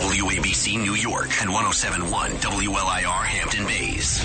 WABC New York and 1071 WLIR Hampton Bays.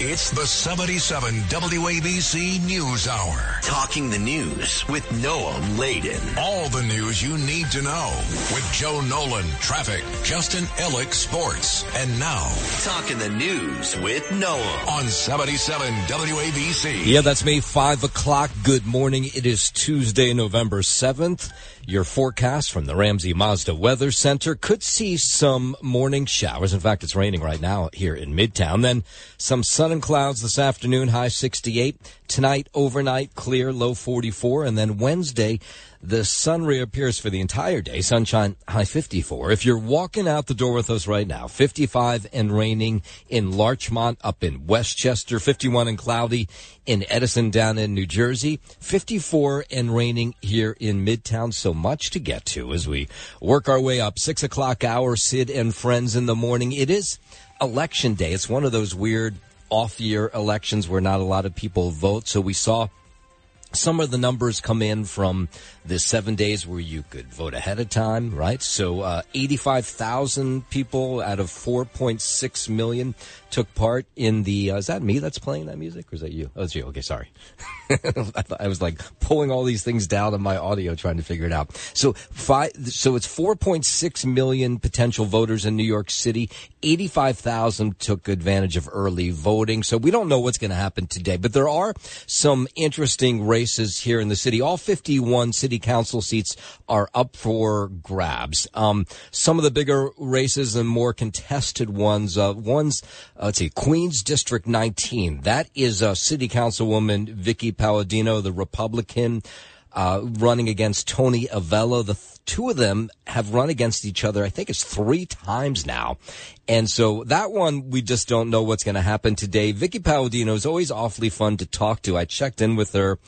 It's the 77 WABC News Hour. Talking the news with Noam Laden. All the news you need to know with Joe Nolan, traffic, Justin Ellick, sports. And now, Talking the news with Noam on 77 WABC. Yeah, that's me. Five o'clock. Good morning. It is Tuesday, November 7th. Your forecast from the Ramsey Mazda Weather Center could see some morning showers. In fact, it's raining right now here in Midtown. Then some sun and clouds this afternoon, high 68. Tonight, overnight, clear, low 44. And then Wednesday, the sun reappears for the entire day. Sunshine, high 54. If you're walking out the door with us right now, 55 and raining in Larchmont up in Westchester, 51 and cloudy in Edison down in New Jersey, 54 and raining here in Midtown. So much to get to as we work our way up. Six o'clock hour, Sid and friends in the morning. It is election day. It's one of those weird off year elections where not a lot of people vote. So we saw some of the numbers come in from the seven days where you could vote ahead of time, right? So, uh, 85,000 people out of 4.6 million took part in the, uh, is that me that's playing that music or is that you? Oh, it's you. Okay. Sorry. I, I was like pulling all these things down on my audio trying to figure it out. So five, so it's 4.6 million potential voters in New York City. 85,000 took advantage of early voting. So we don't know what's going to happen today, but there are some interesting races here in the city. All 51 city council seats are up for grabs. Um, some of the bigger races and more contested ones, uh, ones, let's see, Queens District 19. That is uh, city councilwoman Vicky Palladino, the Republican, uh, running against Tony Avella. The th- two of them have run against each other. I think it's three times now. And so that one, we just don't know what's going to happen today. Vicky Palladino is always awfully fun to talk to. I checked in with her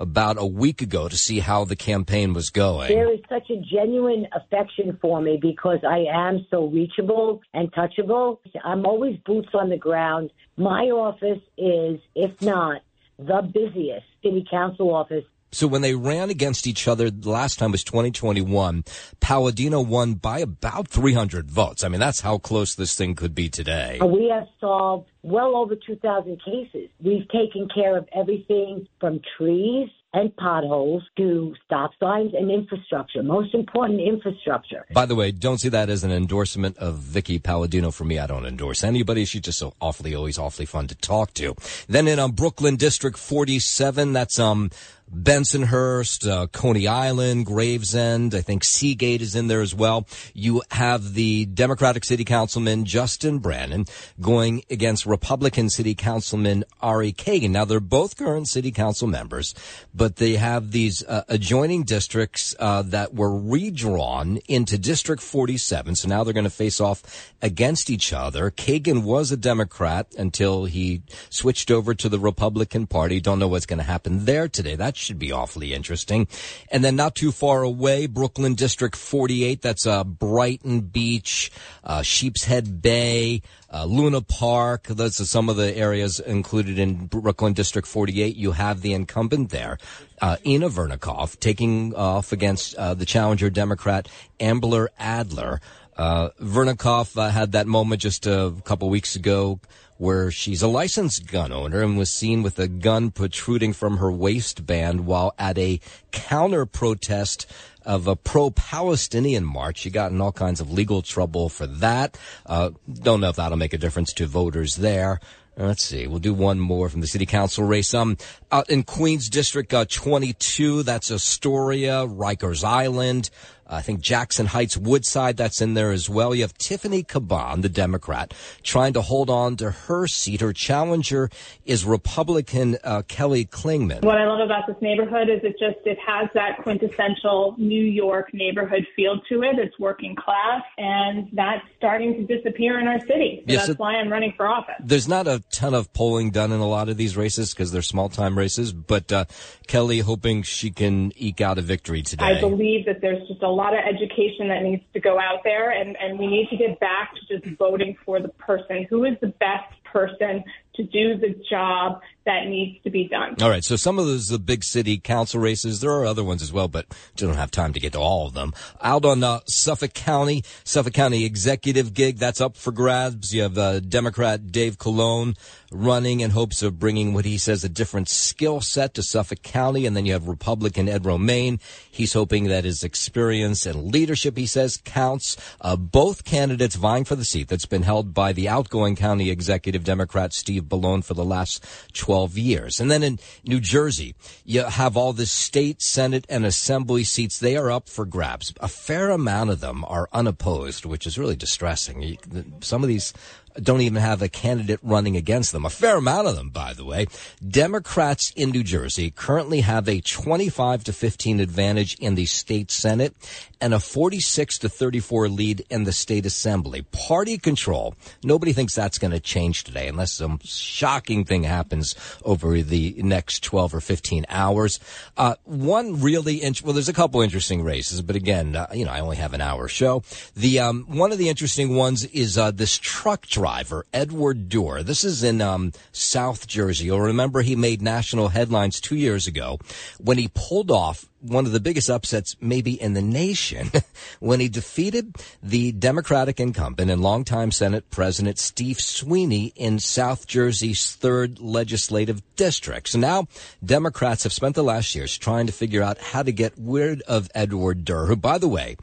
about a week ago to see how the campaign was going. There is such a genuine affection for me because I am so reachable and touchable. I'm always boots on the ground. My office is, if not the busiest city council office So when they ran against each other, the last time was 2021. Palladino won by about 300 votes. I mean, that's how close this thing could be today. We have solved well over 2,000 cases. We've taken care of everything from trees and potholes to stop signs and infrastructure. Most important, infrastructure. By the way, don't see that as an endorsement of Vicky Palladino for me. I don't endorse anybody. She's just so awfully, always awfully fun to talk to. Then in um, Brooklyn District 47, that's um Bensonhurst, uh, Coney Island, Gravesend. I think Seagate is in there as well. You have the Democratic City Councilman Justin Brannan going against Republican City Councilman Ari Kagan. Now they're both current City Council members, but they have these uh, adjoining districts uh, that were redrawn into District 47. So now they're going to face off against each other. Kagan was a Democrat until he switched over to the Republican Party. Don't know what's going to happen there today. That should be awfully interesting. And then not too far away, Brooklyn District 48. That's uh, Brighton Beach, uh, Sheepshead Bay, uh, Luna Park. Those are some of the areas included in Brooklyn District 48. You have the incumbent there, uh, Inna Vernikov, taking off against uh, the challenger Democrat Amber Adler. Uh, Vernikov uh, had that moment just a couple weeks ago where she's a licensed gun owner and was seen with a gun protruding from her waistband while at a counter protest of a pro-Palestinian march. She got in all kinds of legal trouble for that. Uh, don't know if that'll make a difference to voters there. Let's see. We'll do one more from the city council race. Um, out in Queens District uh, 22, that's Astoria, Rikers Island, I think Jackson Heights, Woodside, that's in there as well. You have Tiffany Caban, the Democrat, trying to hold on to her seat. Her challenger is Republican uh, Kelly Klingman. What I love about this neighborhood is it just it has that quintessential New York neighborhood feel to it. It's working class, and that's starting to disappear in our city. So Yes, that's it- why I'm running for office. There's not a ton of polling done in a lot of these races because they're small time races, but uh, Kelly hoping she can eke out a victory today. I believe that there's just a lot of education that needs to go out there, and, and we need to get back to just voting for the person. Who is the best person to do the job that needs to be done. All right, so some of those the big city council races. There are other ones as well, but we don't have time to get to all of them. Out on uh, Suffolk County, Suffolk County executive gig that's up for grabs. You have uh, Democrat Dave Calone running in hopes of bringing what he says a different skill set to Suffolk County, and then you have Republican Ed Romaine. He's hoping that his experience and leadership, he says, counts. Uh, both candidates vying for the seat that's been held by the outgoing county executive Democrat Steve Bellone for the last 12 years. And then in New Jersey, you have all the state, senate, and assembly seats. They are up for grabs. A fair amount of them are unopposed, which is really distressing. Some of these don't even have a candidate running against them. A fair amount of them, by the way. Democrats in New Jersey currently have a 25 to 15 advantage in the state Senate and a 46 to 34 lead in the state assembly. Party control. Nobody thinks that's going to change today unless some shocking thing happens over the next 12 or 15 hours. Uh, one really, int- well, there's a couple interesting races, but again, uh, you know, I only have an hour show. The, um, one of the interesting ones is, uh, this truck driver, Edward Durr. This is in, um, South Jersey. You'll remember he made national headlines two years ago when he pulled off one of the biggest upsets maybe in the nation when he defeated the Democratic incumbent and longtime Senate President Steve Sweeney in South Jersey's third legislative district. So now Democrats have spent the last years trying to figure out how to get rid of Edward Durr, who, by the way,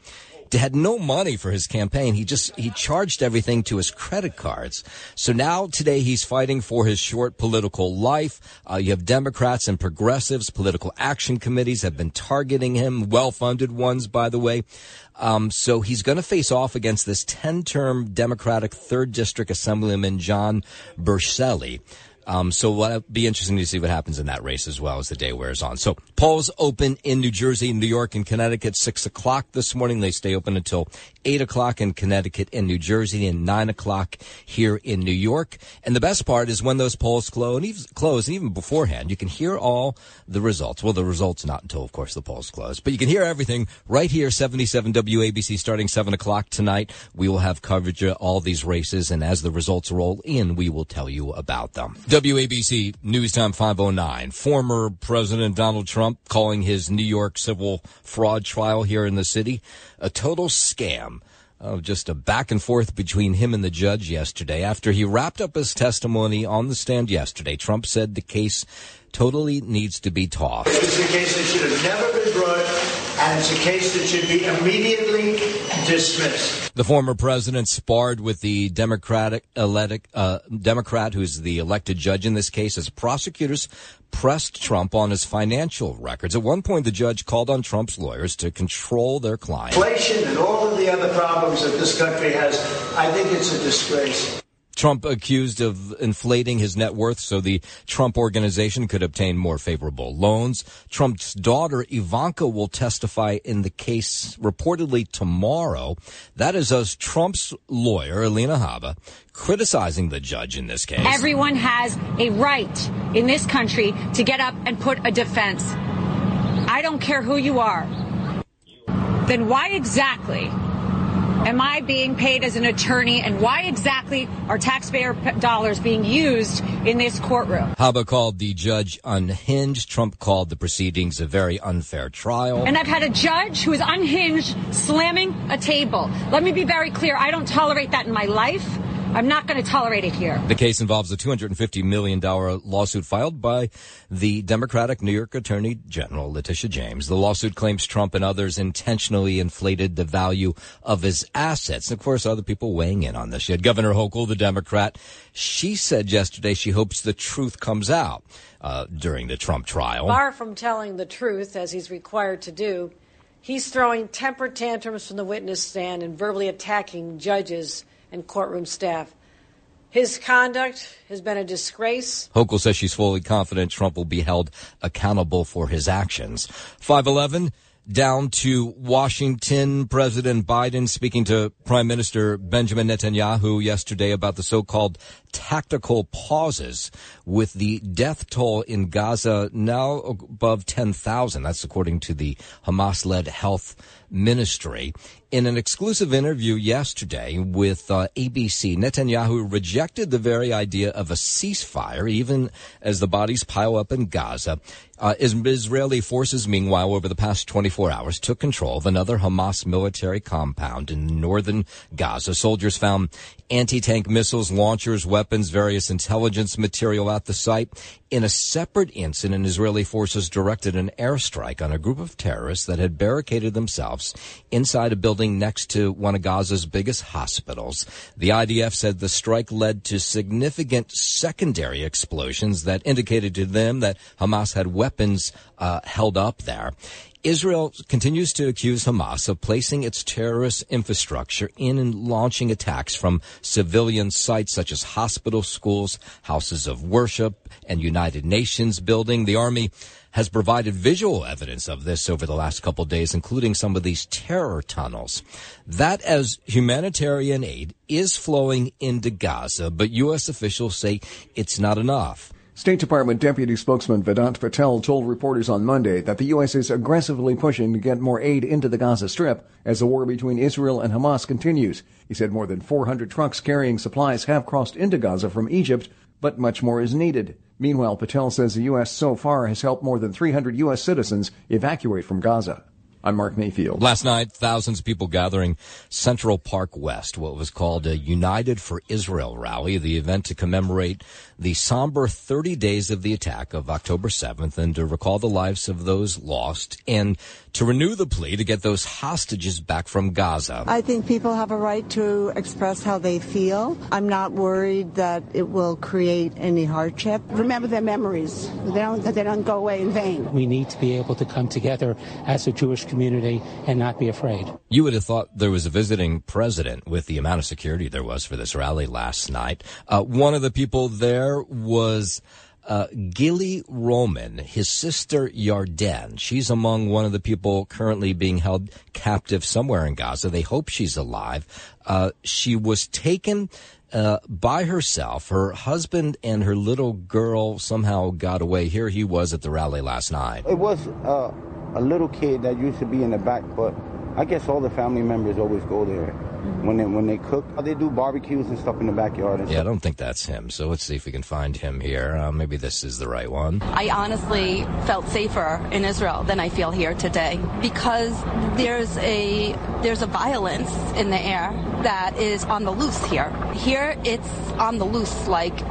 had no money for his campaign. He just he charged everything to his credit cards. So now today he's fighting for his short political life. Uh, you have Democrats and progressives, political action committees have been targeting him, well-funded ones, by the way. Um, so he's going to face off against this 10-term Democratic third district assemblyman John Burzichelli. Um, so it'll be interesting to see what happens in that race as well as the day wears on. So polls open in New Jersey, New York, and Connecticut six o'clock this morning. They stay open until eight o'clock in Connecticut and New Jersey, and nine o'clock here in New York. And the best part is when those polls close, and even, beforehand, you can hear all the results. Well, the results not until, of course, the polls close, but you can hear everything right here, seventy-seven WABC, starting seven o'clock tonight. We will have coverage of all these races, and as the results roll in, we will tell you about them. WABC News Time 509. Former President Donald Trump calling his New York civil fraud trial here in the city a total scam. Oh, just a back and forth between him and the judge yesterday. After he wrapped up his testimony on the stand yesterday, Trump said the case totally needs to be tossed. It's a case that should have never been brought, and it's a case that should be immediately dismissed. The former president sparred with the Democratic uh, Democrat who's the elected judge in this case as prosecutors pressed Trump on his financial records. At one point, the judge called on Trump's lawyers to control their client. Inflation and all of the other problems that this country has, I think it's a disgrace. Trump accused of inflating his net worth so the Trump organization could obtain more favorable loans. Trump's daughter Ivanka will testify in the case reportedly tomorrow. That is as Trump's lawyer, Alina Habba, criticizing the judge in this case. Everyone has a right in this country to get up and put a defense. I don't care who you are. Then why exactly am I being paid as an attorney and why exactly are taxpayer dollars being used in this courtroom? Habba called the judge unhinged. Trump called the proceedings a very unfair trial. And I've had a judge who is unhinged slamming a table. Let me be very clear. I don't tolerate that in my life. I'm not going to tolerate it here. The case involves a $250 million lawsuit filed by the Democratic New York Attorney General, Letitia James. The lawsuit claims Trump and others intentionally inflated the value of his assets. And of course, other people weighing in on this. You had Governor Hochul, the Democrat. She said yesterday she hopes the truth comes out uh, during the Trump trial. Far from telling the truth, as he's required to do, He's throwing temper tantrums from the witness stand and verbally attacking judges and courtroom staff. His conduct has been a disgrace. Hochul says she's fully confident Trump will be held accountable for his actions. 511 down to Washington. President Biden speaking to Prime Minister Benjamin Netanyahu yesterday about the so-called tactical pauses with the death toll in Gaza now above 10,000. That's according to the Hamas-led health ministry. In an exclusive interview yesterday with uh, ABC, Netanyahu rejected the very idea of a ceasefire, even as the bodies pile up in Gaza. Uh, Israeli forces, meanwhile, over the past 24 hours, took control of another Hamas military compound in northern Gaza. Soldiers found anti-tank missiles, launchers, weapons, various intelligence material at the site. In a separate incident, Israeli forces directed an airstrike on a group of terrorists that had barricaded themselves inside a building next to one of Gaza's biggest hospitals. The IDF said the strike led to significant secondary explosions that indicated to them that Hamas had weapons uh, held up there. Israel continues to accuse Hamas of placing its terrorist infrastructure in and launching attacks from civilian sites such as hospitals, schools, houses of worship, and United Nations building. The army has provided visual evidence of this over the last couple of days, including some of these terror tunnels. That as humanitarian aid is flowing into Gaza, but U.S. officials say it's not enough. State Department Deputy Spokesman Vedant Patel told reporters on Monday that the U.S. is aggressively pushing to get more aid into the Gaza Strip as the war between Israel and Hamas continues. He said more than 400 trucks carrying supplies have crossed into Gaza from Egypt, but much more is needed. Meanwhile, Patel says the U.S. so far has helped more than 300 U.S. citizens evacuate from Gaza. I'm Mark Mayfield. Last night, thousands of people gathering Central Park West, what was called a United for Israel rally, the event to commemorate the somber 30 days of the attack of October 7th and to recall the lives of those lost and to renew the plea to get those hostages back from Gaza. I think people have a right to express how they feel. I'm not worried that it will create any hardship. Remember their memories. They don't, they don't go away in vain. We need to be able to come together as a Jewish community and not be afraid. You would have thought there was a visiting president with the amount of security there was for this rally last night. Uh, one of the people there was uh, Gilly Roman, his sister Yarden. She's among one of the people currently being held captive somewhere in Gaza. They hope she's alive. Uh, she was taken uh, by herself. Her husband and her little girl somehow got away. Here he was at the rally last night. It was uh, a little kid that used to be in the back, but I guess all the family members always go there when they when they cook. They do barbecues and stuff in the backyard. yeah, I don't think that's him. So let's see if we can find him here. Uh, maybe this is the right one. I honestly felt safer in Israel than I feel here today because there's a there's a violence in the air that is on the loose here. Here it's on the loose, like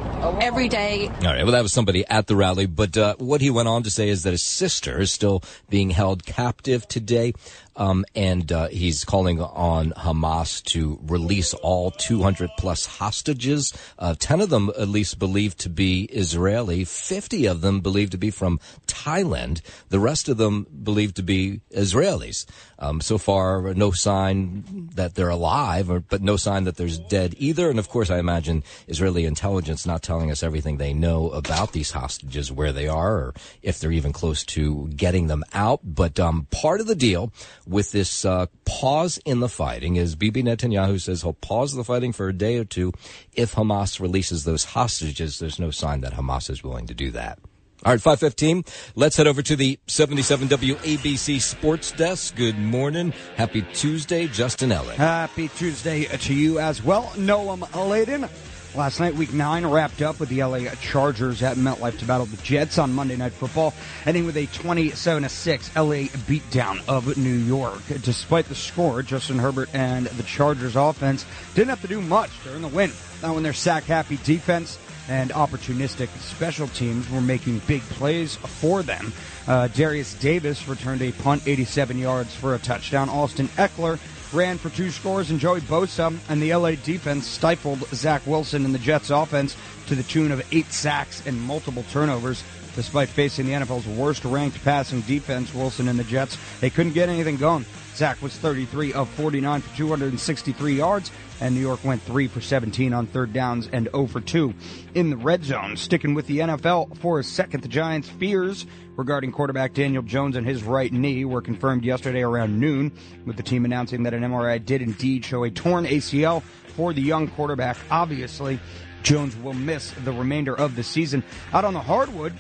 every day. All right. Well, that was somebody at the rally. But uh, what he went on to say is that his sister is still being held captive today. Um, and uh, he's calling on Hamas to release all 200 plus hostages. Uh, 10 of them at least believed to be Israeli, 50 of them believed to be from Thailand, the rest of them believed to be Israelis. Um, so far, no sign that they're alive, or, but no sign that there's dead either. And of course, I imagine Israeli intelligence not telling us everything they know about these hostages, where they are, or if they're even close to getting them out. But um, part of the deal with this uh, pause in the fighting is Bibi Netanyahu says he'll pause the fighting for a day or two if Hamas releases those hostages. There's no sign that Hamas is willing to do that. All right, 515. Let's head over to the 77 WABC Sports Desk. Good morning. Happy Tuesday, Justin Ellick. Happy Tuesday to you as well, Noam Laden. Last night, week nine wrapped up with the LA Chargers at MetLife to battle the Jets on Monday Night Football, ending with a 27 6 LA beatdown of New York. Despite the score, Justin Herbert and the Chargers offense didn't have to do much during the win. Not when their sack happy defense and opportunistic special teams were making big plays for them. Uh, Derius Davis returned a punt 87 yards for a touchdown. Austin Ekeler ran for two scores, and Joey Bosa and the LA defense stifled Zach Wilson and the Jets offense to the tune of eight sacks and multiple turnovers. Despite facing the NFL's worst ranked passing defense, Wilson and the Jets, they couldn't get anything going. Zach was 33 of 49 for 263 yards, and New York went 3 for 17 on third downs and 0 for 2 in the red zone. Sticking with the NFL for a second, the Giants' fears regarding quarterback Daniel Jones and his right knee were confirmed yesterday around noon, with the team announcing that an MRI did indeed show a torn ACL for the young quarterback. Obviously, Jones will miss the remainder of the season. Out on the hardwood,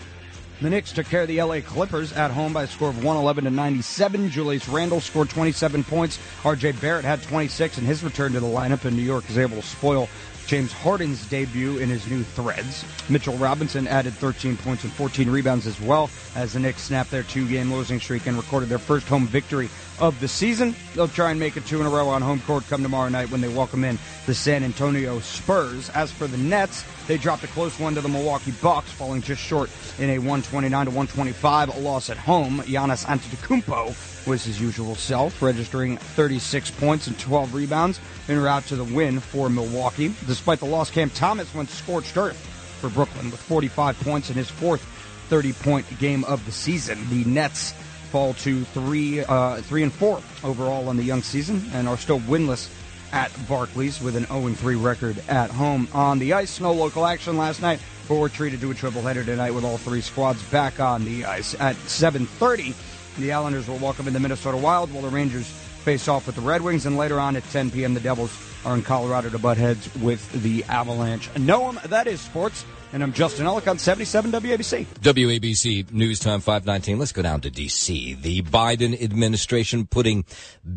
the Knicks took care of the LA Clippers at home by a score of 111 to 97. Julius Randle scored 27 points. RJ Barrett had 26 in his return to the lineup, and New York is able to spoil James Harden's debut in his new threads. Mitchell Robinson added 13 points and 14 rebounds as well as the Knicks snapped their two game losing streak and recorded their first home victory of the season. They'll try and make it two in a row on home court come tomorrow night when they welcome in the San Antonio Spurs. As for the Nets, they dropped a close one to the Milwaukee Bucks, falling just short in a 129 to 125 loss at home. Giannis Antetokounmpo was his usual self, registering 36 points and 12 rebounds en route to the win for Milwaukee. Despite the loss, Cam Thomas went scorched earth for Brooklyn with 45 points in his fourth 30-point game of the season. The Nets fall to three, uh, three and four overall on the young season and are still winless at Barclays with an 0 3 record at home on the ice. No local action last night, but we're treated to a triple header tonight with all three squads back on the ice at 7:30. The Islanders will welcome in the Minnesota Wild while the Rangers face off with the Red Wings, and later on at 10 p.m. the Devils are in Colorado to butt heads with the Avalanche. Noam, that is sports. And I'm Justin Ellick on 77 WABC. WABC News Time 519. Let's go down to D.C. The Biden administration putting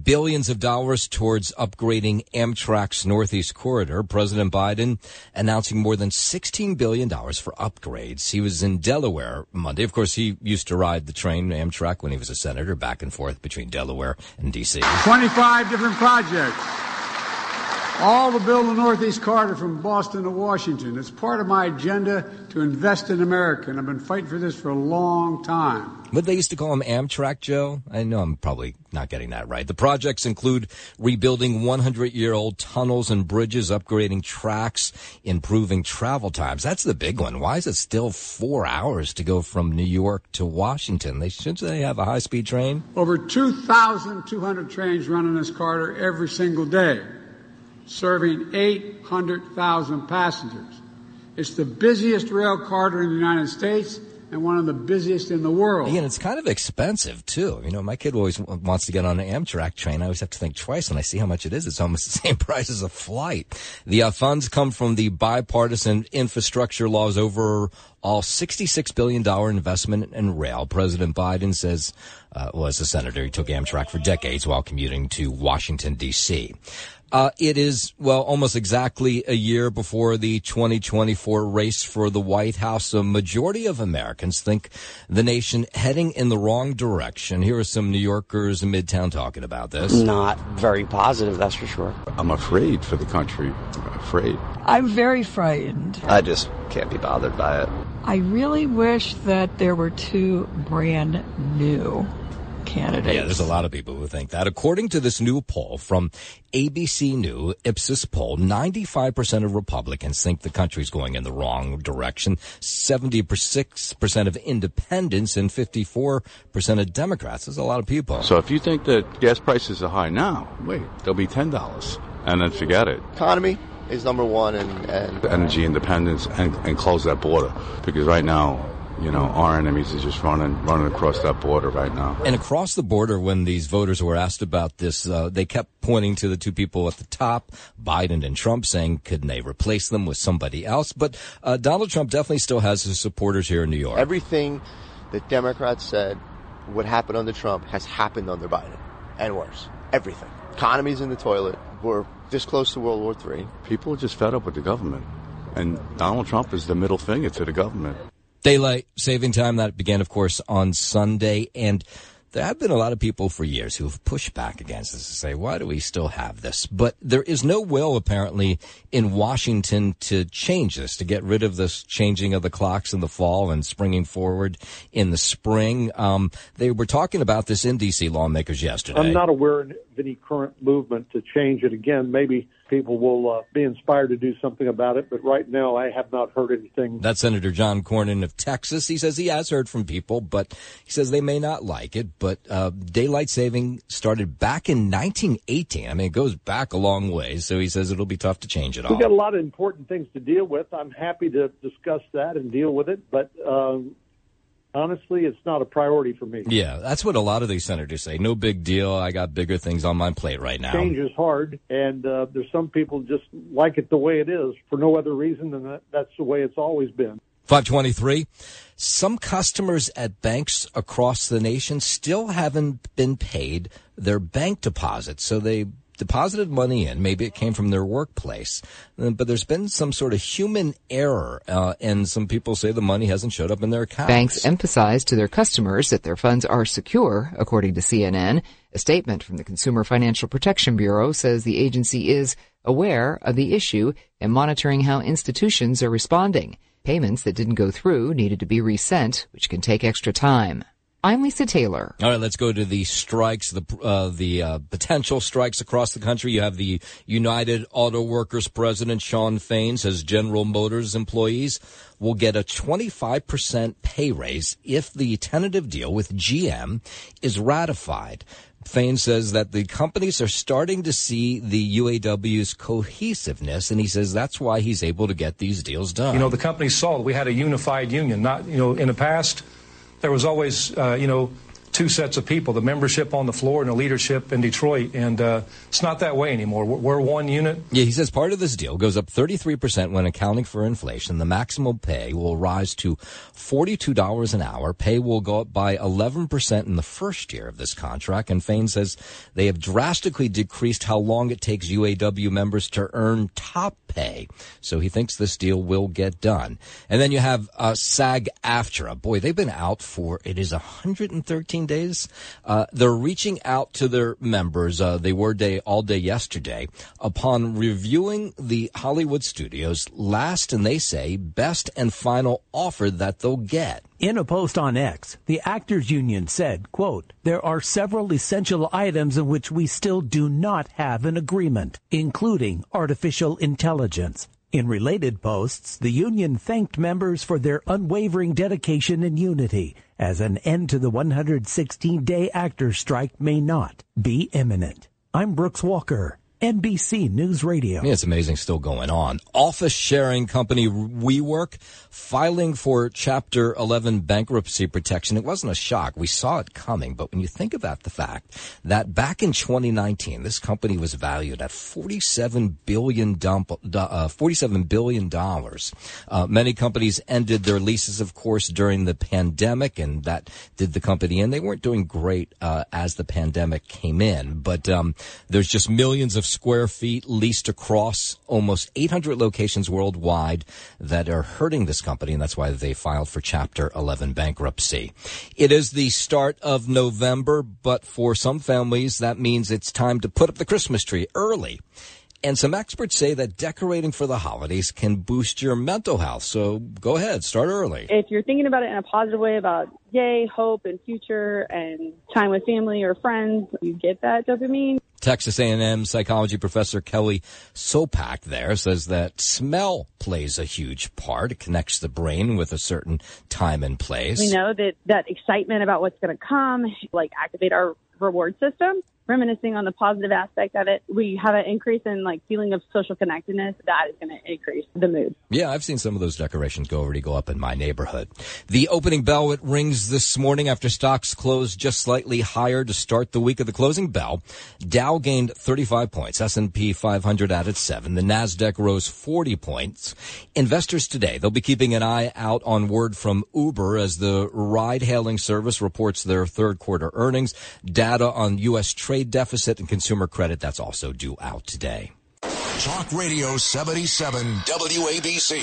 billions of dollars towards upgrading Amtrak's Northeast Corridor. President Biden announcing more than $16 billion for upgrades. He was in Delaware Monday. Of course, he used to ride the train Amtrak when he was a senator back and forth between Delaware and D.C. 25 different projects all to build the Northeast Corridor from Boston to Washington. It's part of my agenda to invest in America, and I've been fighting for this for a long time. But they used to call him Amtrak, Joe. I know I'm probably not getting that right. The projects include rebuilding 100 year old tunnels and bridges, upgrading tracks, improving travel times. That's the big one. Why is it still four hours to go from New York to Washington? They should they have a high speed train? Over 2,200 trains run in this corridor every single day serving 800,000 passengers. It's the busiest rail corridor in the United States and one of the busiest in the world. And it's kind of expensive too. You know, my kid always wants to get on an Amtrak train. I always have to think twice when I see how much it is. It's almost the same price as a flight. The uh, funds come from the bipartisan infrastructure laws over all $66 billion investment in rail. President Biden says, uh, was a senator. He took Amtrak for decades while commuting to Washington, D.C. Uh, it is, well, almost exactly a year before the 2024 race for the White House. A majority of Americans think the nation heading in the wrong direction. Here are some New Yorkers in Midtown talking about this. Not very positive, that's for sure. I'm afraid for the country. I'm afraid. I'm very frightened. I just can't be bothered by it. I really wish that there were two brand new candidates. Yeah, there's a lot of people who think that. According to this new poll from ABC New Ipsos poll, 95% of Republicans think the country's going in the wrong direction. 76% of independents and 54% of Democrats. There's a lot of people. So if you think that gas prices are high now, wait, they'll be $10 and then forget it. Economy is number one and, and energy independence and, and close that border because right now you know, our enemies is just running running across that border right now. And across the border, when these voters were asked about this, uh, they kept pointing to the two people at the top, Biden and Trump, saying, couldn't they replace them with somebody else? But uh, Donald Trump definitely still has his supporters here in New York. Everything that Democrats said would happen under Trump has happened under Biden, and worse. Everything. Economy's in the toilet. We're this close to World War III. People are just fed up with the government. And Donald Trump is the middle finger to the government. Daylight saving time that began, of course, on Sunday. And there have been a lot of people for years who have pushed back against this to say, why do we still have this? But there is no will apparently in Washington to change this, to get rid of this changing of the clocks in the fall and springing forward in the spring. Um, they were talking about this in DC lawmakers yesterday. I'm not aware of any current movement to change it again. Maybe people will uh, be inspired to do something about it. But right now, I have not heard anything. That's Senator John Cornyn of Texas. He says he has heard from people, but he says they may not like it. But uh, daylight saving started back in 1918. I mean, it goes back a long way. So he says it'll be tough to change it all. We've got a lot of important things to deal with. I'm happy to discuss that and deal with it, but. Um, honestly, it's not a priority for me. Yeah, that's what a lot of these senators say. No big deal. I got bigger things on my plate right now. Change is hard, and uh, there's some people just like it the way it is for no other reason than that that's the way it's always been. 523. Some customers at banks across the nation still haven't been paid their bank deposits. So they deposited money in. Maybe it came from their workplace, uh, but there's been some sort of human error, uh, and some people say the money hasn't showed up in their accounts. Banks emphasize to their customers that their funds are secure, according to CNN. A statement from the Consumer Financial Protection Bureau says the agency is aware of the issue and monitoring how institutions are responding. Payments that didn't go through needed to be resent, which can take extra time. I'm Lisa Taylor. All right, let's go to the strikes, the uh, the uh, potential strikes across the country. You have the United Auto Workers president Shawn Fain says General Motors employees will get a 25% pay raise if the tentative deal with GM is ratified. Fain says that the companies are starting to see the UAW's cohesiveness, and he says that's why he's able to get these deals done. You know, the companies saw that we had a unified union. Not, you know, in the past, there was always, uh, you know, two sets of people the membership on the floor and the leadership in Detroit. And uh, it's not that way anymore. We're, we're, one unit. Yeah, he says part of this deal goes up 33% when accounting for inflation. The maximum pay will rise to $42 an hour. Pay will go up by 11% in the first year of this contract. And Fain says they have drastically decreased how long it takes UAW members to earn top pay. So he thinks this deal will get done. And then you have uh, SAG AFTRA. Boy, they've been out for, it is 113 days. Uh, they're reaching out to their members. Uh, they were day all day yesterday upon reviewing the Hollywood studios last and they say best and final offer that they'll get. In a post on X, the Actors Union said, quote, There are several essential items in which we still do not have an agreement, including artificial intelligence. In related posts, the union thanked members for their unwavering dedication and unity, as an end to the 116 day actors strike may not be imminent. I'm Brooks Walker. NBC News Radio. Yeah, it's amazing still going on. Office sharing company WeWork filing for Chapter 11 bankruptcy protection. It wasn't a shock. We saw it coming. But when you think about the fact that back in 2019, this company was valued at $47 billion, uh, $47 billion. Uh, many companies ended their leases, of course, during the pandemic, and that did the company in. They weren't doing great uh, as the pandemic came in. But um, there's just millions of square feet leased across almost 800 locations worldwide that are hurting this company, and that's why they filed for Chapter 11 bankruptcy. It is the start of November, but for some families, that means it's time to put up the Christmas tree early. And some experts say that decorating for the holidays can boost your mental health. So go ahead, start early. If you're thinking about it in a positive way about yay, hope and future and time with family or friends, you get that dopamine. Texas A&M psychology professor Kelly Sopak there says that smell plays a huge part. It connects the brain with a certain time and place. We know that that excitement about what's going to come, like activate our reward system reminiscing on the positive aspect of it, we have an increase in like feeling of social connectedness. That is going to increase the mood. Yeah, I've seen some of those decorations go already go up in my neighborhood. The opening bell it rings this morning after stocks closed just slightly higher to start the week of the closing bell. Dow gained 35 points. S&P 500 added seven. The Nasdaq rose 40 points. Investors today they'll be keeping an eye out on word from Uber as the ride-hailing service reports their third quarter earnings. Data on U.S. trade trade deficit and consumer credit that's also due out today. Talk Radio 77 WABC.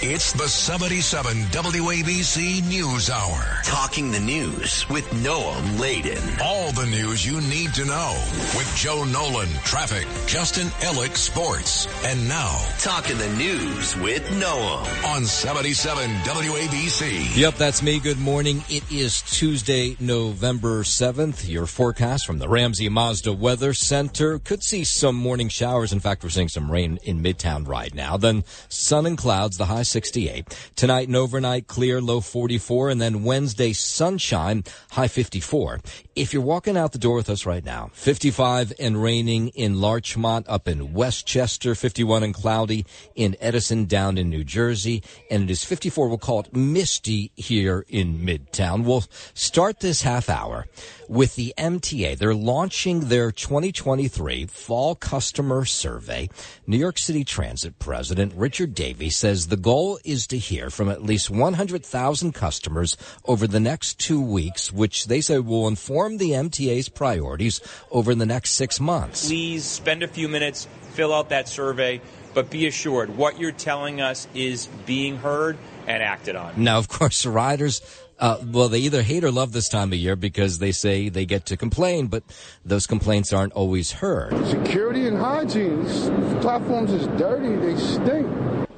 It's the 77 WABC News Hour. Talking the news with Noam Laden. All the news you need to know with Joe Nolan, traffic, Justin Ellick, sports. And now, Talking the news with Noam. on 77 WABC. Yep, that's me. Good morning. It is Tuesday, November 7th. Your forecast from the Ramsey Mazda Weather Center. Could see some morning showers. In fact, we're seeing some rain in Midtown right now. Then sun and clouds, the high 68. Tonight and overnight, clear, low 44. And then Wednesday, sunshine, high 54. If you're walking out the door with us right now, 55 and raining in Larchmont up in Westchester, 51 and cloudy in Edison down in New Jersey. And it is 54. We'll call it misty here in Midtown. We'll start this half hour with the MTA. They're launching their 2023 fall customer survey. New York City Transit President Richard Davey says the goal is to hear from at least 100,000 customers over the next two weeks, which they say will inform the MTA's priorities over the next six months. Please spend a few minutes, fill out that survey, but be assured what you're telling us is being heard and acted on. Now, of course, the riders, uh, well, they either hate or love this time of year because they say they get to complain, but those complaints aren't always heard. Security and hygiene. These platforms is dirty. They stink.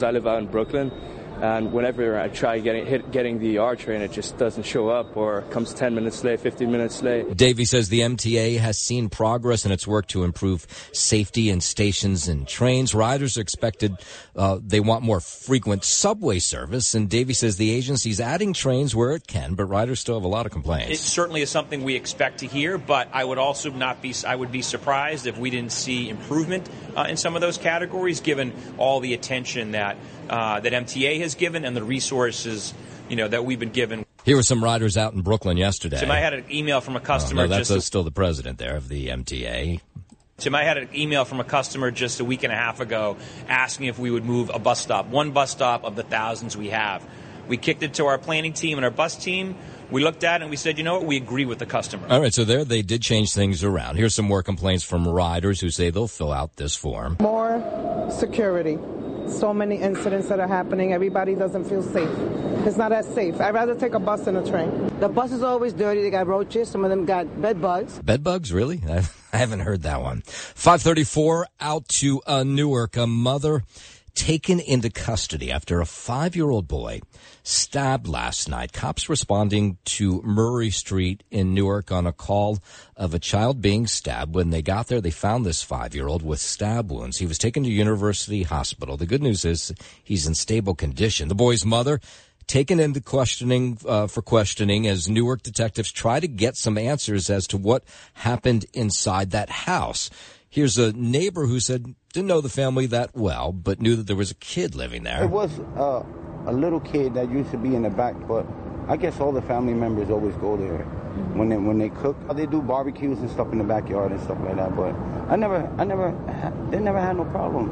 I live out in Brooklyn, and whenever I try getting hit, getting the R train, it just doesn't show up or comes 10 minutes late, 15 minutes late. Davey says the MTA has seen progress in its work to improve safety in stations and trains. Riders are expected, uh, they want more frequent subway service, and Davey says the agency's adding trains where it can, but riders still have a lot of complaints. It certainly is something we expect to hear, but I would also not be I would be surprised if we didn't see improvement uh, in some of those categories, given all the attention that uh, that MTA has given and the resources you know that we've been given. Here were some riders out in Brooklyn yesterday. Tim, I had an email from a Oh, customer no, that's just uh, still the president there of the MTA. Tim, I had an email from a customer just a week and a half ago asking if we would move a bus stop, one bus stop of the thousands we have. We kicked it to our planning team and our bus team. We looked at it and we said, you know what, we agree with the customer. All right, so there they did change things around. Here's some more complaints from riders who say they'll fill out this form. More security. So many incidents that are happening. Everybody doesn't feel safe. It's not as safe. I'd rather take a bus than a train. The bus is always dirty. They got roaches. Some of them got bed bugs. Bed bugs, really? I, I haven't heard that one. 534 out to uh, Newark. A mother taken into custody after a five-year-old boy stabbed last night. Cops responding to Murray Street in Newark on a call of a child being stabbed. When they got there, they found this five-year-old with stab wounds. He was taken to University Hospital. The good news is he's in stable condition. The boy's mother taken into questioning uh, for questioning as Newark detectives try to get some answers as to what happened inside that house. Here's a neighbor who said didn't know the family that well, but knew that there was a kid living there. It was uh, a little kid that used to be in the back, but I guess all the family members always go there when they when they cook. They do barbecues and stuff in the backyard and stuff like that. But I never, I never, they never had no problems.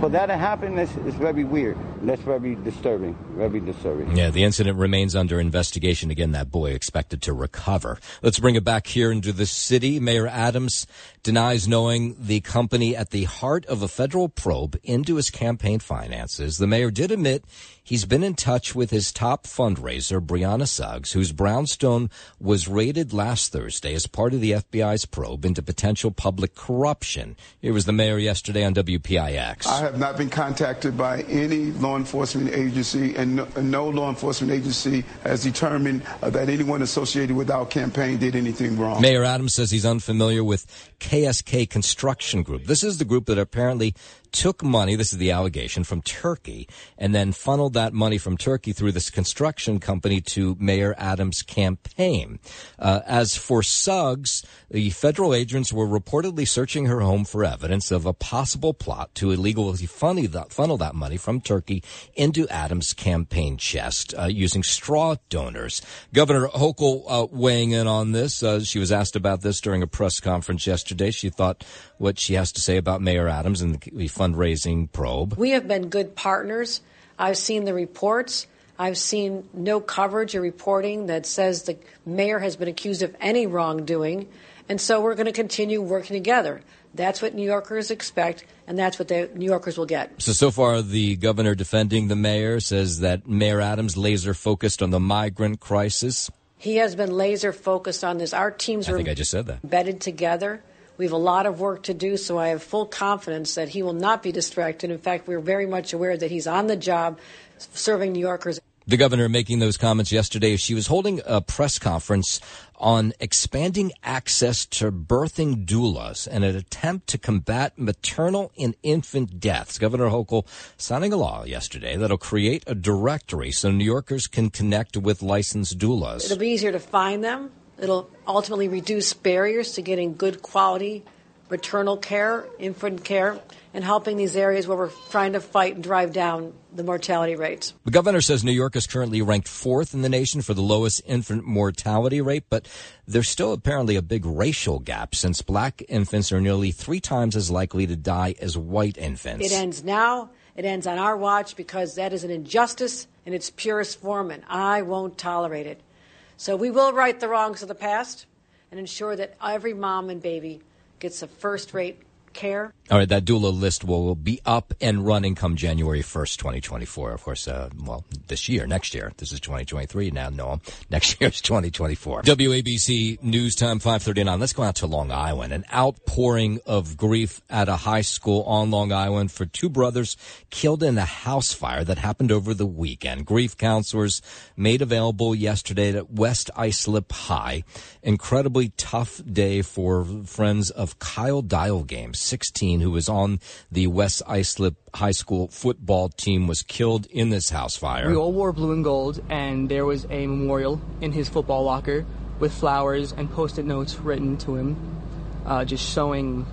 For that to happen, it's, very weird. That's very disturbing. Very disturbing. Yeah, the incident remains under investigation. Again, that boy expected to recover. Let's bring it back here into the city. Mayor Adams denies knowing the company at the heart of a federal probe into his campaign finances. The mayor did admit he's been in touch with his top fundraiser, Brianna Suggs, whose brownstone was raided last Thursday as part of the FBI's probe into potential public corruption. Here was the mayor yesterday on WPIX. I have not been contacted by any law enforcement agency, and no, no law enforcement agency has determined uh, that anyone associated with our campaign did anything wrong. Mayor Adams says he's unfamiliar with KSK Construction Group. This is the group that apparently took money, this is the allegation, from Turkey and then funneled that money from Turkey through this construction company to Mayor Adams' campaign. Uh, as for Suggs, the federal agents were reportedly searching her home for evidence of a possible plot to illegally funnel that, money from Turkey into Adams' campaign chest uh, using straw donors. Governor Hochul uh, weighing in on this. Uh, she was asked about this during a press conference yesterday. She thought what she has to say about Mayor Adams and the fundraising probe. We have been good partners. I've seen the reports. I've seen no coverage or reporting that says the mayor has been accused of any wrongdoing. And so we're going to continue working together. That's what New Yorkers expect, and that's what the New Yorkers will get. So, so far, the governor defending the mayor says that Mayor Adams laser focused on the migrant crisis. He has been laser focused on this. Our teams I are think I just said that. embedded together. We have a lot of work to do, so I have full confidence that he will not be distracted. In fact, we're very much aware that he's on the job serving New Yorkers. The governor making those comments yesterday she was holding a press conference on expanding access to birthing doulas and an attempt to combat maternal and infant deaths. Governor Hochul signing a law yesterday that'll create a directory so New Yorkers can connect with licensed doulas. It'll be easier to find them. It'll ultimately reduce barriers to getting good quality maternal care, infant care, and helping these areas where we're trying to fight and drive down the mortality rates. The governor says New York is currently ranked fourth in the nation for the lowest infant mortality rate, but there's still apparently a big racial gap since black infants are nearly three times as likely to die as white infants. It ends now. It ends on our watch because that is an injustice in its purest form, and I won't tolerate it. So we will right the wrongs of the past and ensure that every mom and baby gets a first rate care. All right, that doula list will be up and running come January 1st, 2024. Of course, uh, well, this year, next year. This is 2023 now, no. Next year is 2024. WABC News Time 539. Let's go out to Long Island. An outpouring of grief at a high school on Long Island for two brothers killed in a house fire that happened over the weekend. Grief counselors made available yesterday at West Islip High. Incredibly tough day for friends of Kyle Dial Game, 16, who was on the West Islip High School football team, was killed in this house fire. We all wore blue and gold, and there was a memorial in his football locker with flowers and post-it notes written to him, uh, just showing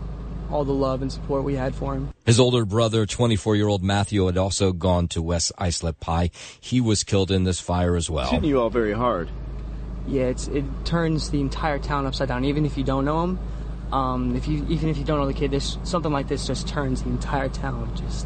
all the love and support we had for him. His older brother, 24 year old Matthew, had also gone to West Islip High. He was killed in this fire as well. hitting you all very hard. Yeah, it's, it turns the entire town upside down. Even if you don't know him, um, if you even if you don't know the kid, this something like this just turns the entire town. Just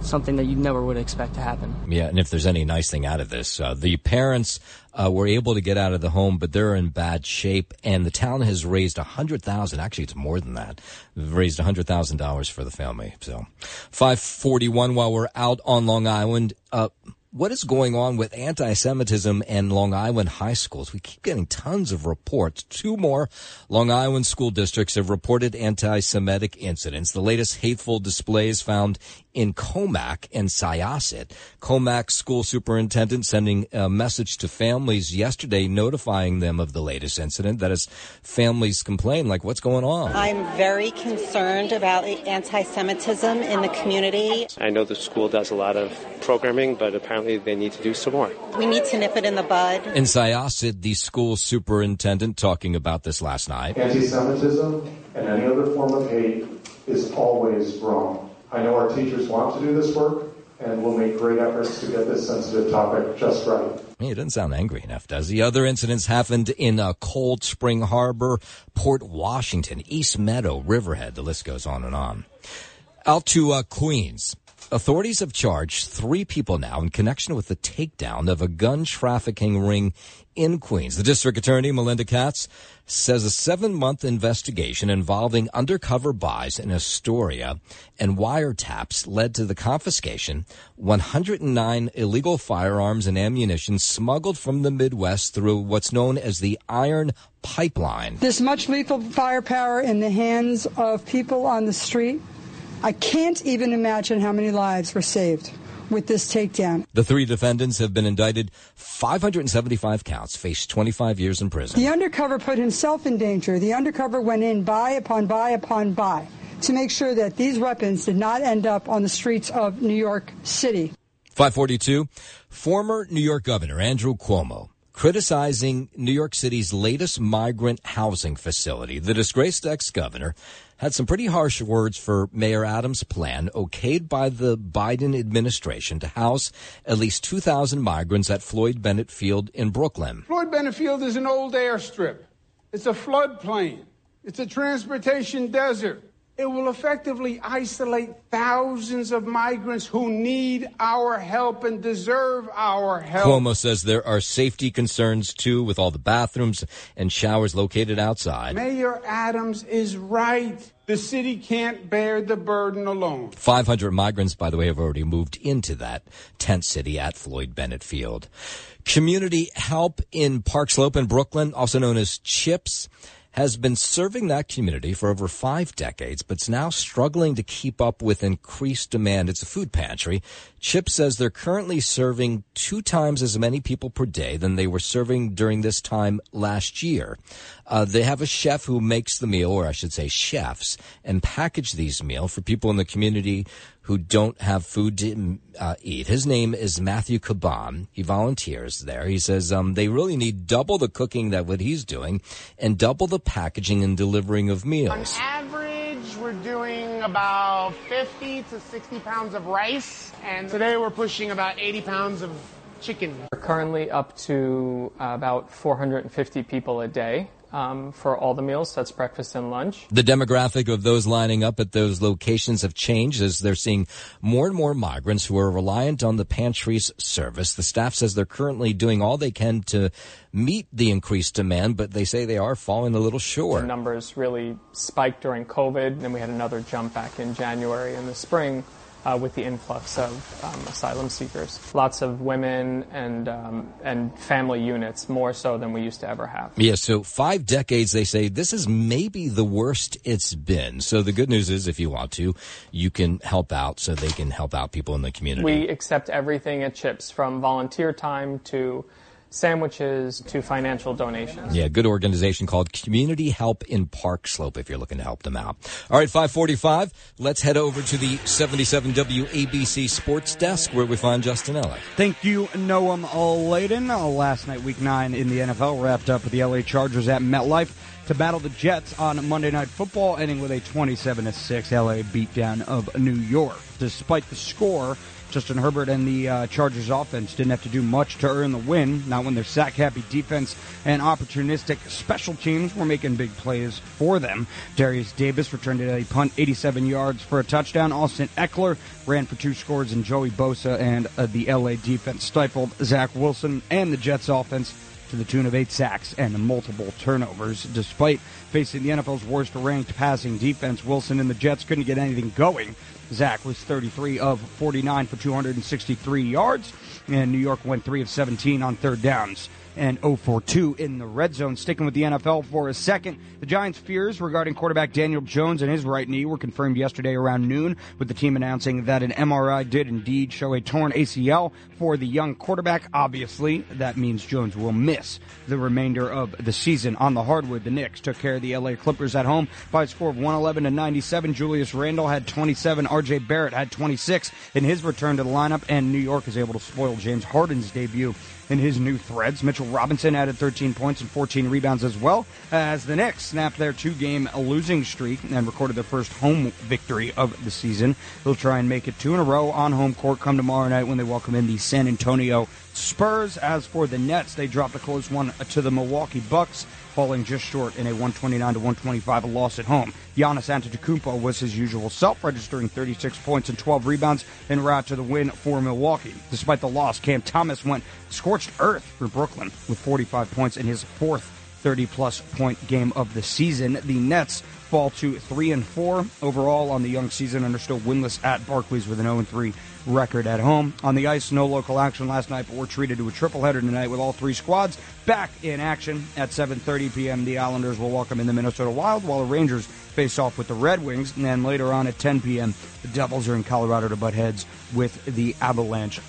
something that you never would expect to happen. Yeah, and if there's any nice thing out of this, uh, the parents uh, were able to get out of the home, but they're in bad shape, and the town has raised a hundred thousand. Actually, it's more than that. They've raised a hundred thousand dollars for the family. So, five forty-one. While we're out on Long Island, uh, what is going on with anti-Semitism in Long Island high schools? We keep getting tons of reports. Two more Long Island school districts have reported anti-Semitic incidents. The latest hateful displays found in Commack and Syosset. Commack school superintendent sending a message to families yesterday notifying them of the latest incident. That is, families complain, like, what's going on? I'm very concerned about anti-Semitism in the community. I know the school does a lot of programming, but apparently they need to do some more. We need to nip it in the bud. In Syosset, the school superintendent talking about this last night. Anti-Semitism and any other form of hate is always wrong. I know our teachers want to do this work, and we'll make great efforts to get this sensitive topic just right. He doesn't sound angry enough, does he? Other incidents happened in uh, Cold Spring Harbor, Port Washington, East Meadow, Riverhead. The list goes on and on. Out to uh, Queens. Authorities have charged three people now in connection with the takedown of a gun trafficking ring in Queens. The district attorney, Melinda Katz, says a seven month investigation involving undercover buys in Astoria and wiretaps led to the confiscation 109 illegal firearms and ammunition smuggled from the Midwest through what's known as the Iron Pipeline. This much lethal firepower in the hands of people on the street, I can't even imagine how many lives were saved with this takedown. The three defendants have been indicted 575 counts, face 25 years in prison. The undercover put himself in danger. The undercover went in buy upon buy upon buy to make sure that these weapons did not end up on the streets of New York City. 542, former New York Governor Andrew Cuomo criticizing New York City's latest migrant housing facility. The disgraced ex-governor had some pretty harsh words for Mayor Adams' plan, okayed by the Biden administration to house at least 2,000 migrants at Floyd Bennett Field in Brooklyn. Floyd Bennett Field is an old airstrip. It's a floodplain. It's a transportation desert. It will effectively isolate thousands of migrants who need our help and deserve our help. Cuomo says there are safety concerns too with all the bathrooms and showers located outside. Mayor Adams is right. The city can't bear the burden alone. 500 migrants, by the way, have already moved into that tent city at Floyd Bennett Field. Community Help in Park Slope in Brooklyn, also known as CHIPS, has been serving that community for over five decades, but it's now struggling to keep up with increased demand. It's a food pantry. Chip says they're currently serving two times as many people per day than they were serving during this time last year. Uh, they have a chef who makes the meal, or I should say chefs, and package these meals for people in the community who don't have food to uh, eat. His name is Matthew Caban. He volunteers there. He says um, they really need double the cooking that what he's doing and double the packaging and delivering of meals. On average, we're doing about 50 to 60 pounds of rice, and today we're pushing about 80 pounds of chicken. We're currently up to about 450 people a day um, for all the meals. That's breakfast and lunch. The demographic of those lining up at those locations have changed as they're seeing more and more migrants who are reliant on the pantry's service. The staff says they're currently doing all they can to meet the increased demand, but they say they are falling a little short. The numbers really spiked during COVID, and we had another jump back in January and the spring uh, with the influx of um, asylum seekers. Lots of women and um, and family units, more so than we used to ever have. Yeah, so five decades, they say this is maybe the worst it's been. So the good news is, if you want to, you can help out so they can help out people in the community. We accept everything at CHIPS, from volunteer time to sandwiches to financial donations. Yeah, good organization called Community Help in Park Slope if you're looking to help them out. All right, 545. Let's head over to the 77 WABC Sports Desk where we find Justin Ellick. Thank you, Noam Laden. Uh, last night, week nine in the NFL wrapped up with the LA Chargers at MetLife to battle the Jets on Monday Night Football, ending with a 27 6 LA beatdown of New York. Despite the score, Justin Herbert and the uh, Chargers offense didn't have to do much to earn the win. Not when their sack happy defense and opportunistic special teams were making big plays for them. Derius Davis returned a punt 87 yards for a touchdown. Austin Ekeler ran for two scores, and Joey Bosa and uh, the LA defense stifled Zach Wilson and the Jets offense to the tune of eight sacks and multiple turnovers. Despite facing the NFL's worst ranked passing defense, Wilson and the Jets couldn't get anything going. Zach was 33 of 49 for 263 yards, and New York went 3 of 17 on third downs and 042 in the red zone. Sticking with the NFL for a second, the Giants' fears regarding quarterback Daniel Jones and his right knee were confirmed yesterday around noon, with the team announcing that an MRI did indeed show a torn ACL for the young quarterback. Obviously, that means Jones will miss the remainder of the season. On the hardwood, the Knicks took care of the LA Clippers at home by a score of 111 to 97. Julius Randle had 27. RJ Barrett had 26 in his return to the lineup, and New York is able to spoil James Harden's debut in his new threads. Mitchell Robinson added 13 points and 14 rebounds as well as the Knicks snapped their two-game losing streak and recorded their first home victory of the season. They'll try and make it two in a row on home court come tomorrow night when they welcome in the San Antonio Spurs. As for the Nets, they dropped a close one to the Milwaukee Bucks falling just short in a 129 to 125 loss at home. Giannis Antetokounmpo was his usual self, registering 36 points and 12 rebounds en route to the win for Milwaukee. Despite the loss, Cam Thomas went scorched earth for Brooklyn with 45 points in his fourth 30 plus point game of the season. The Nets fall to 3 and 4 overall on the young season and are still winless at Barclays with an 0 3 record at home. On the ice, no local action last night, but we're treated to a triple header tonight with all three squads back in action at 7:30 p.m. The Islanders will welcome in the Minnesota Wild, while the Rangers face off with the Red Wings, and then later on at 10 p.m. the Devils are in Colorado to butt heads with the Avalanche.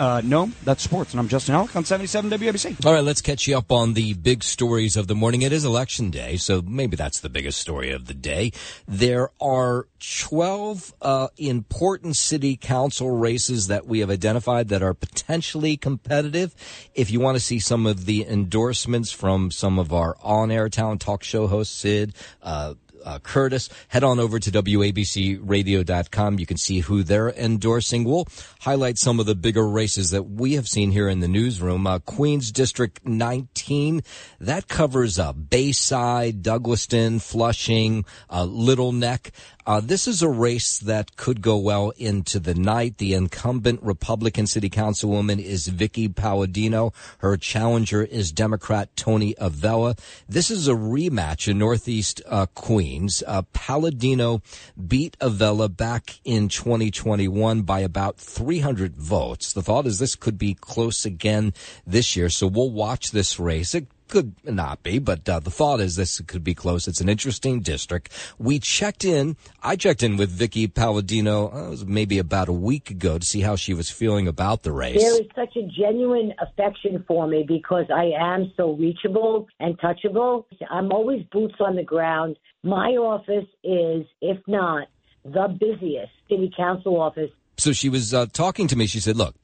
Uh, no, that's sports, and I'm Justin Ellick on 77 WABC. All right, let's catch you up on the big stories of the morning. It is election day, so maybe that's the biggest story of the day. There are 12 uh, important city council races that we have identified that are potentially competitive. If you want to see some of the endorsements from some of our on-air talent talk show hosts, Sid, uh, uh, Curtis, head on over to WABCRadio.com. You can see who they're endorsing. We'll highlight some of the bigger races that we have seen here in the newsroom. Uh, Queens District 19, that covers uh, Bayside, Douglaston, Flushing, uh, Little Neck. Uh, this is a race that could go well into the night. The incumbent Republican city councilwoman is Vicky Palladino. Her challenger is Democrat Tony Avella. This is a rematch in Northeast uh, Queens. Uh, Palladino beat Avella back in 2021 by about 300 votes. The thought is this could be close again this year, so we'll watch this race. It could not be, but uh, the thought is this could be close. It's an interesting district. We checked in. I checked in with Vicky Palladino uh, maybe about a week ago to see how she was feeling about the race. There is such a genuine affection for me because I am so reachable and touchable. I'm always boots on the ground. My office is, if not the busiest city council office. So she was uh, talking to me. She said, "Look,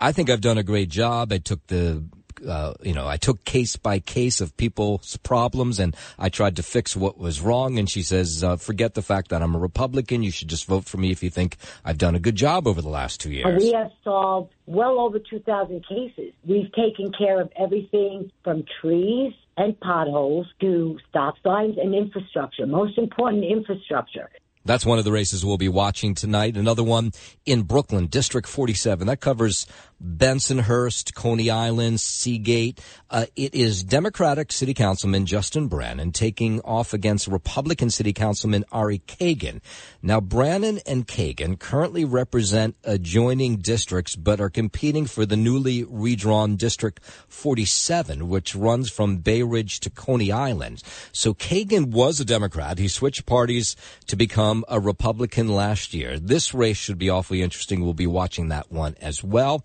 I think I've done a great job. I took the uh, you know, I took case by case of people's problems and I tried to fix what was wrong. And she says, uh, forget the fact that I'm a Republican. You should just vote for me if you think I've done a good job over the last two years. We have solved well over 2,000 cases. We've taken care of everything from trees and potholes to stop signs and infrastructure. Most important, infrastructure. That's one of the races we'll be watching tonight. Another one in Brooklyn, District 47. That covers Bensonhurst, Coney Island, Seagate. Uh, it is Democratic City Councilman Justin Brannan taking off against Republican City Councilman Ari Kagan. Now, Brannan and Kagan currently represent adjoining districts, but are competing for the newly redrawn District 47, which runs from Bay Ridge to Coney Island. So Kagan was a Democrat. He switched parties to become a Republican last year. This race should be awfully interesting. We'll be watching that one as well.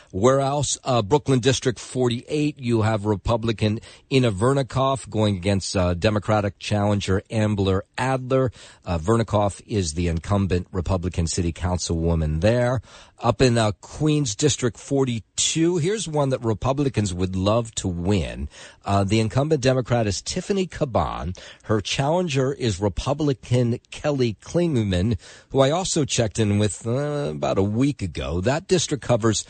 Where else? Uh, Brooklyn District 48, you have Republican Inna Vernikov going against uh, Democratic challenger Amber Adler. Uh, Vernikov is the incumbent Republican city councilwoman there. Up in uh, Queens District 42, here's one that Republicans would love to win. Uh, the incumbent Democrat is Tiffany Caban. Her challenger is Republican Kelly Klingman, who I also checked in with uh, about a week ago. That district covers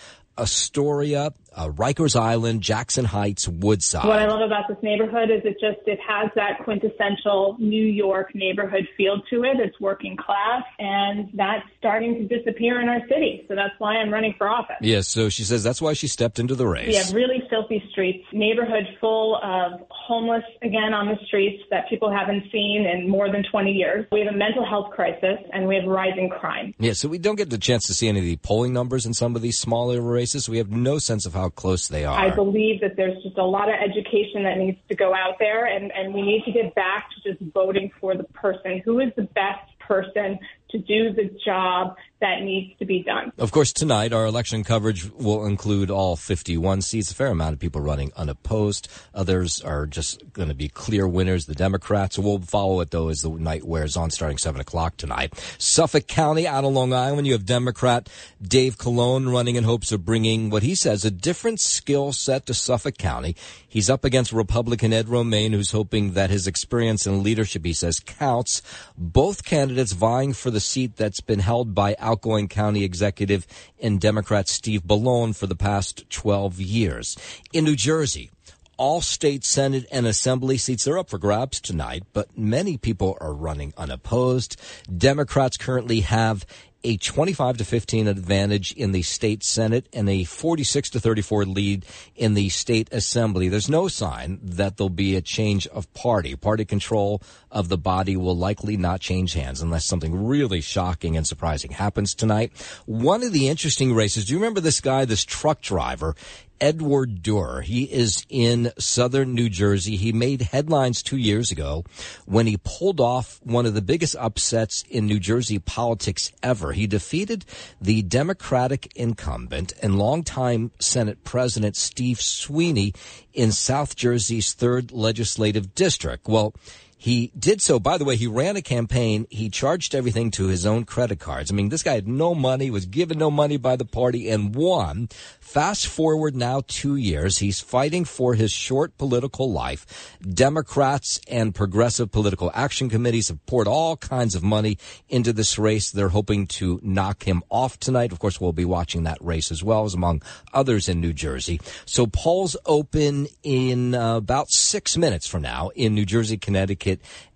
Astoria, uh, Rikers Island, Jackson Heights, Woodside. What I love about this neighborhood is it just it has that quintessential New York neighborhood feel to it. It's working class, and that's starting to disappear in our city. So that's why I'm running for office. Yes, so she says that's why she stepped into the race. We have really filthy streets, neighborhood full of homeless again on the streets that people haven't seen in more than 20 years. We have a mental health crisis, and we have rising crime. Yeah, so we don't get the chance to see any of the polling numbers in some of these smaller races. We have no sense of how close they are. I believe that there's just a lot of education that needs to go out there, and, and we need to get back to just voting for the person who is the best person to do the job that needs to be done. Of course, tonight our election coverage will include all 51 seats, a fair amount of people running unopposed. Others are just going to be clear winners, the Democrats. We'll follow it though as the night wears on starting 7 o'clock tonight. Suffolk County out of Long Island, you have Democrat Dave Calone running in hopes of bringing what he says a different skill set to Suffolk County. He's up against Republican Ed Romaine, who's hoping that his experience and leadership, he says, counts. Both candidates vying for the seat that's been held by outgoing county executive and Democrat Steve Bellone for the past 12 years. In New Jersey, all state Senate and Assembly seats are up for grabs tonight, but many people are running unopposed. Democrats currently have a 25 to 15 advantage in the state senate and a 46 to 34 lead in the state assembly. There's no sign that there'll be a change of party. Party control of the body will likely not change hands unless something really shocking and surprising happens tonight. One of the interesting races, do you remember this guy, this truck driver? Edward Durr. He is in southern New Jersey. He made headlines two years ago when he pulled off one of the biggest upsets in New Jersey politics ever. He defeated the Democratic incumbent and longtime Senate President Steve Sweeney in South Jersey's third legislative district. Well, he did so. By the way, he ran a campaign. He charged everything to his own credit cards. I mean, this guy had no money, was given no money by the party and won. Fast forward now two years. He's fighting for his short political life. Democrats and progressive political action committees have poured all kinds of money into this race. They're hoping to knock him off tonight. Of course, we'll be watching that race as well as among others in New Jersey. So polls open in about six minutes from now in New Jersey, Connecticut,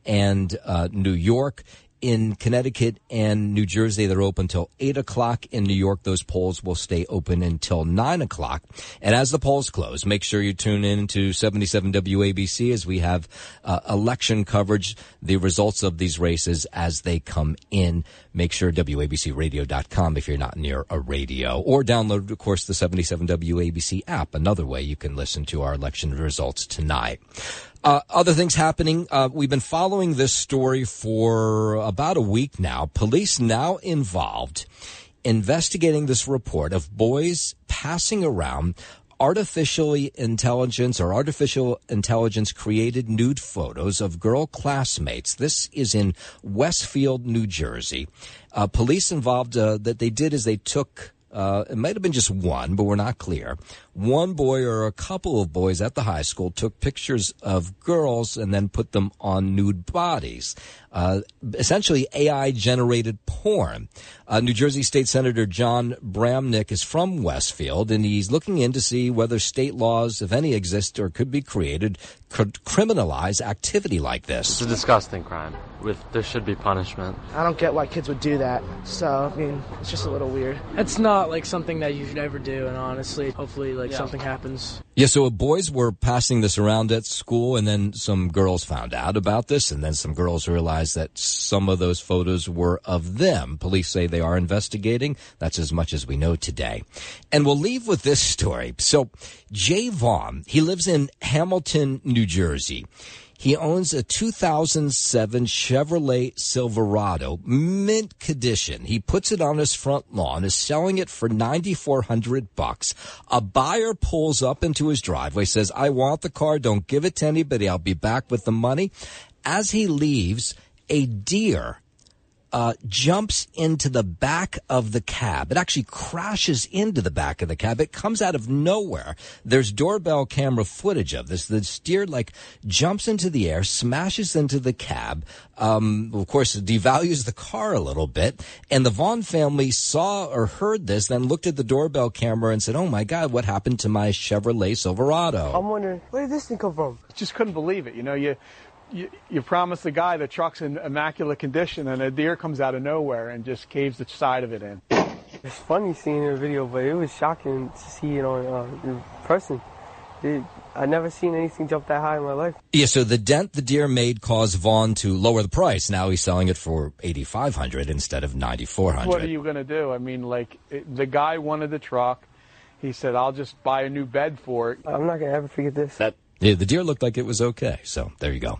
and uh, New York. in Connecticut and New Jersey, they're open until 8 o'clock. In New York, those polls will stay open until 9 o'clock. And as the polls close, make sure you tune in to 77 WABC as we have uh, election coverage, the results of these races as they come in. Make sure WABCRadio.com if you're not near a radio. Or download, of course, the 77 WABC app, another way you can listen to our election results tonight. Uh, other things happening. Uh, we've been following this story for about a week now. Police now involved investigating this report of boys passing around artificially intelligence or artificial intelligence created nude photos of girl classmates. This is in Westfield, New Jersey. Uh, police involved uh, that they did is they took uh, it might have been just one, but we're not clear. One boy or a couple of boys at the high school took pictures of girls and then put them on nude bodies. Uh, essentially AI generated porn. Uh, New Jersey State Senator Jon Bramnick is from Westfield and he's looking in to see whether state laws, if any exist or could be created, could criminalize activity like this. It's a disgusting crime. With there should be punishment. I don't get why kids would do that. So I mean, it's just a little weird. It's not like something that you should ever do, and honestly, hopefully, like Yeah. something happens. Yeah, so boys were passing this around at school, and then some girls found out about this, and then some girls realized that some of those photos were of them. Police say they are investigating. That's as much as we know today. And we'll leave with this story. So, Jay Vaughn, he lives in Hamilton, New Jersey. He owns a 2007 Chevrolet Silverado, mint condition. He puts it on his front lawn, is selling it for 9400 bucks. A buyer pulls up into his driveway, says, I want the car. Don't give it to anybody. I'll be back with the money. As he leaves, a deer uh, jumps into the back of the cab. It actually crashes into the back of the cab. It comes out of nowhere. There's doorbell camera footage of this. The steer like jumps into the air, smashes into the cab. Um, of course, it devalues the car a little bit. And the Vaughn family saw or heard this, then looked at the doorbell camera and said, "Oh my God, what happened to my Chevrolet Silverado?" I'm wondering where did this thing come from? just couldn't believe it. You know, you, you you promise the guy the truck's in immaculate condition, and a deer comes out of nowhere and just caves the side of it in. It's funny seeing it in a video, but it was shocking to see it on uh, in person. It, I never seen anything jump that high in my life. Yeah, so the dent the deer made caused Vaughn to lower the price. Now he's selling it for eighty five hundred instead of ninety four hundred. What are you going to do? I mean, like it, the guy wanted the truck. He said, "I'll just buy a new bed for it." I'm not gonna ever forget this. That Yeah, the deer looked like it was okay. So there you go.